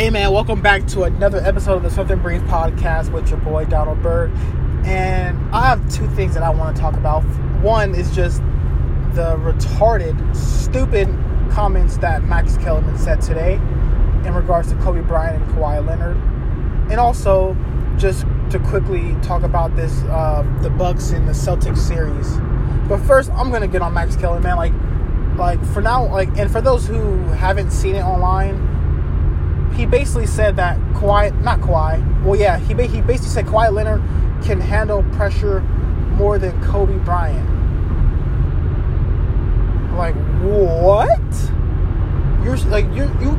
Hey man, welcome back to another episode of the Something Brief podcast with your boy Donald Bird. And I have two things that I want to talk about. One is just the retarded, stupid comments that Max Kellerman said today in regards to Kobe Bryant and Kawhi Leonard. And also just to quickly talk about this uh, the Bucks in the Celtics series. But first, I'm gonna get on Max Kellerman. Like, like for now, like, and for those who haven't seen it online, he basically said that Kawhi, not Kawhi, well, yeah, he, he basically said Kawhi Leonard can handle pressure more than Kobe Bryant. Like, what? You're like, you you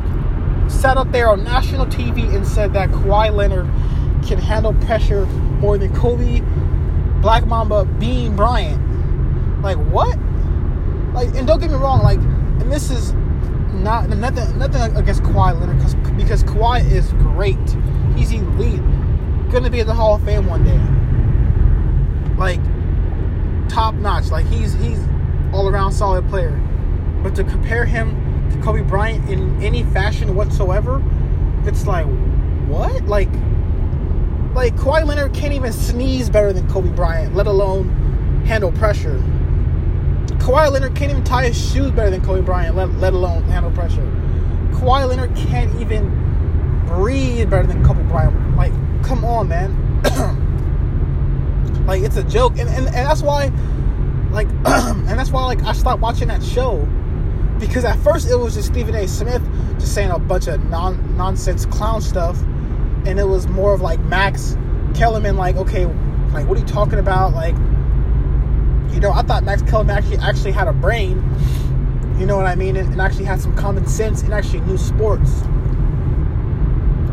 sat up there on national TV and said that Kawhi Leonard can handle pressure more than Kobe, Black Mamba, Bean Bryant. Like, what? Like, and don't get me wrong, like, and this is not nothing nothing against Kawhi Leonard because because Kawhi is great. He's elite. Gonna be in the Hall of Fame one day. Like top notch. Like he's he's all around solid player. But to compare him to Kobe Bryant in any fashion whatsoever, it's like what? Like like Kawhi Leonard can't even sneeze better than Kobe Bryant, let alone handle pressure. Kawhi Leonard can't even tie his shoes better than Kobe Bryant, let, let alone handle pressure. Kawhi Leonard can't even breathe better than Kobe Bryant. Like, come on, man. like, it's a joke. And, and, and that's why, like, and that's why, like, I stopped watching that show. Because at first it was just Stephen A. Smith just saying a bunch of non nonsense clown stuff. And it was more of like Max Kellerman, like, okay, like, what are you talking about? Like, you know, I thought Max Kellerman actually actually had a brain. You know what I mean? And, and actually had some common sense and actually knew sports.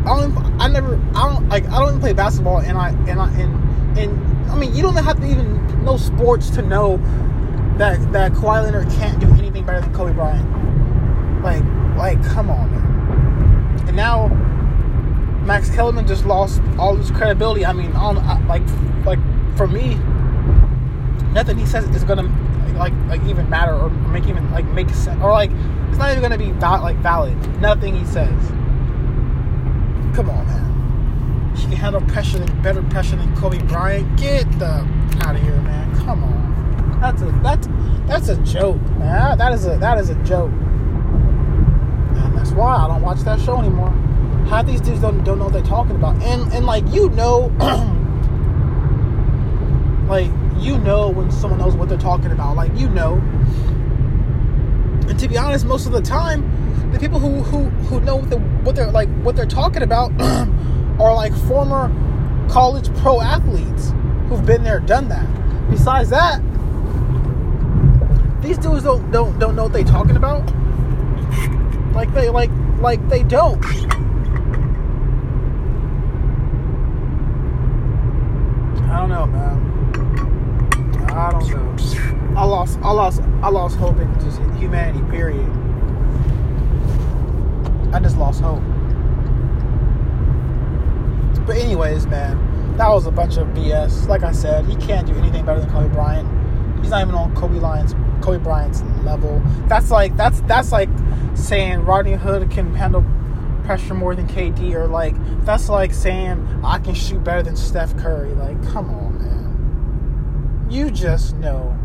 I don't. I never. I don't like. I don't even play basketball, and I and I and and I mean, you don't have to even know sports to know that that Kawhi Leonard can't do anything better than Kobe Bryant. Like, like, come on, man. And now Max Kellerman just lost all his credibility. I mean, I, like, like for me, nothing he says is gonna like like even matter or make even like make sense or like it's not even gonna be val- like valid. Nothing he says. Come on, man. He can handle pressure than better pressure than Kobe Bryant. Get the out of here, man. Come on. That's a that's that's a joke, man. That is a that is a joke. And that's why I don't watch that show anymore. Half these dudes don't don't know what they're talking about. And and like you know like you know when someone knows what they're talking about. Like you know. And to be honest, most of the time, the people who who, who know what, the, what they're like what they're talking about are like former college pro athletes who've been there, done that. Besides that, these dudes don't don't don't know what they're talking about. Like they like like they don't. I don't know, man. I don't know. I lost I lost I lost hope in just humanity, period. I just lost hope. But anyways, man, that was a bunch of BS. Like I said, he can't do anything better than Kobe Bryant. He's not even on Kobe Lyons Kobe Bryant's level. That's like that's that's like saying Rodney Hood can handle pressure more than KD or like that's like saying I can shoot better than Steph Curry. Like, come on. You just know.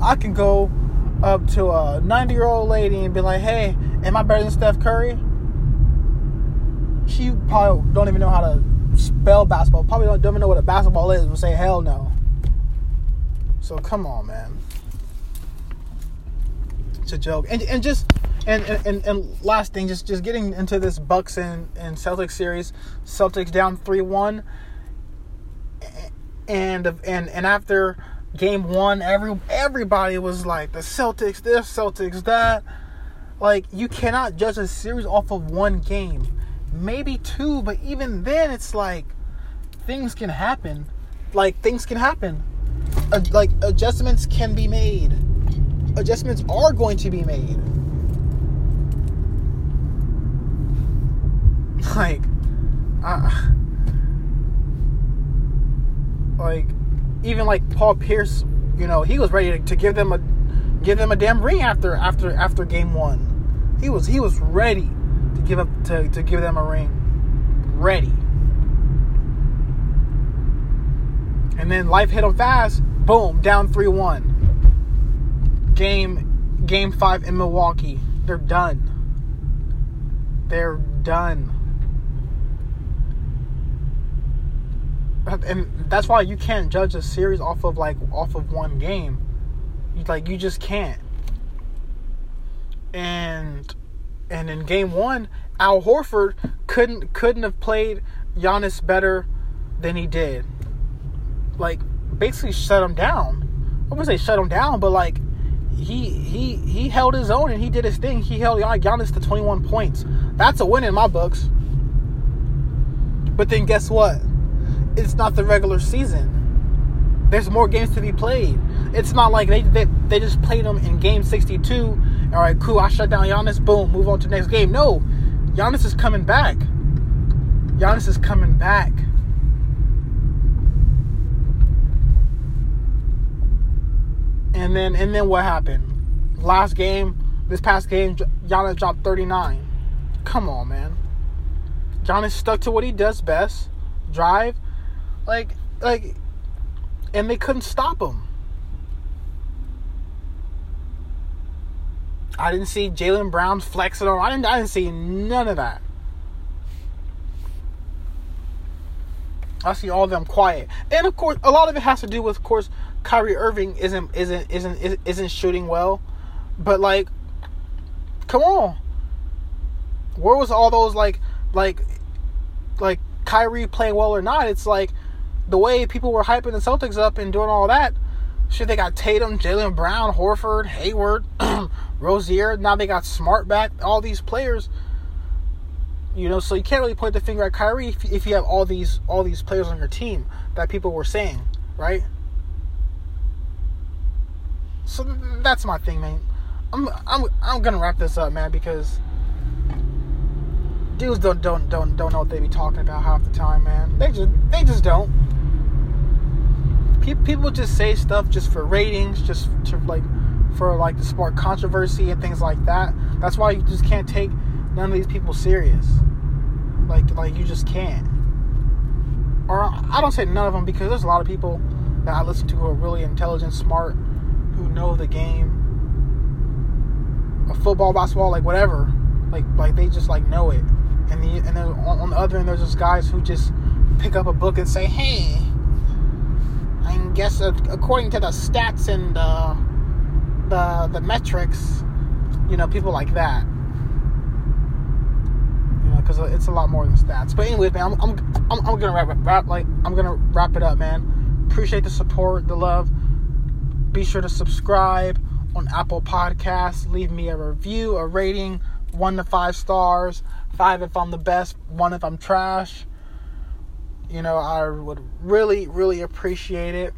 I can go up to a 90 year old lady and be like, hey, am I better than Steph Curry? She probably don't even know how to spell basketball. Probably don't, don't even know what a basketball is. Will say hell no. So come on, man. It's a joke. And and just and and, and last thing, just just getting into this Bucks and, and Celtics series. Celtics down three one. And and and after game one, every everybody was like the Celtics this, Celtics that. Like you cannot judge a series off of one game, maybe two, but even then, it's like things can happen. Like things can happen. Uh, like adjustments can be made. Adjustments are going to be made. Like, uh, like even like Paul Pierce, you know, he was ready to, to give them a give them a damn ring after after after game one. He was he was ready. to give up to, to give them a ring. Ready. And then life hit them fast. Boom, down 3 1. Game game five in Milwaukee. They're done. They're done. And that's why you can't judge a series off of like off of one game. You, like you just can't. And and in game one, Al Horford couldn't couldn't have played Giannis better than he did. Like basically shut him down. I wouldn't say shut him down, but like he he he held his own and he did his thing. He held Giannis to 21 points. That's a win in my books. But then guess what? It's not the regular season. There's more games to be played. It's not like they they, they just played them in game 62. All right, cool. I shut down Giannis. Boom, move on to the next game. No, Giannis is coming back. Giannis is coming back. And then and then what happened? Last game, this past game, Giannis dropped 39. Come on, man. Giannis stuck to what he does best, drive, like like, and they couldn't stop him. I didn't see Jaylen Brown flexing on. I didn't. I didn't see none of that. I see all of them quiet, and of course, a lot of it has to do with, of course, Kyrie Irving isn't isn't isn't isn't shooting well, but like, come on, where was all those like like like Kyrie playing well or not? It's like the way people were hyping the Celtics up and doing all that. Shit, they got Tatum, Jaylen Brown, Horford, Hayward, Rozier. Now they got Smart back. All these players. You know, so you can't really point the finger at Kyrie if, if you have all these all these players on your team that people were saying, right? So that's my thing, man. I'm I'm I'm gonna wrap this up, man, because dudes don't don't don't don't know what they be talking about half the time, man. They just they just don't. People just say stuff just for ratings, just to like for like to spark controversy and things like that. That's why you just can't take none of these people serious. Like like you just can't. Or I don't say none of them because there's a lot of people that I listen to who are really intelligent, smart, who know the game of football, basketball, like whatever. Like like they just like know it. And the and then on, on the other end there's just guys who just pick up a book and say, "Hey, I guess uh, according to the stats and the the the metrics, you know, people like that. You know, because it's a lot more than stats. But anyways, man, I'm I'm I'm, I'm gonna wrap, wrap like I'm gonna wrap it up, man. Appreciate the support, the love. Be sure to subscribe on Apple Podcasts. Leave me a review, a rating, one to five stars. Five if I'm the best, one if I'm trash. You know, I would really, really appreciate it.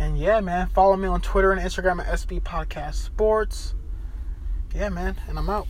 And yeah, man, follow me on Twitter and Instagram at SB Podcast Sports. Yeah, man, and I'm out.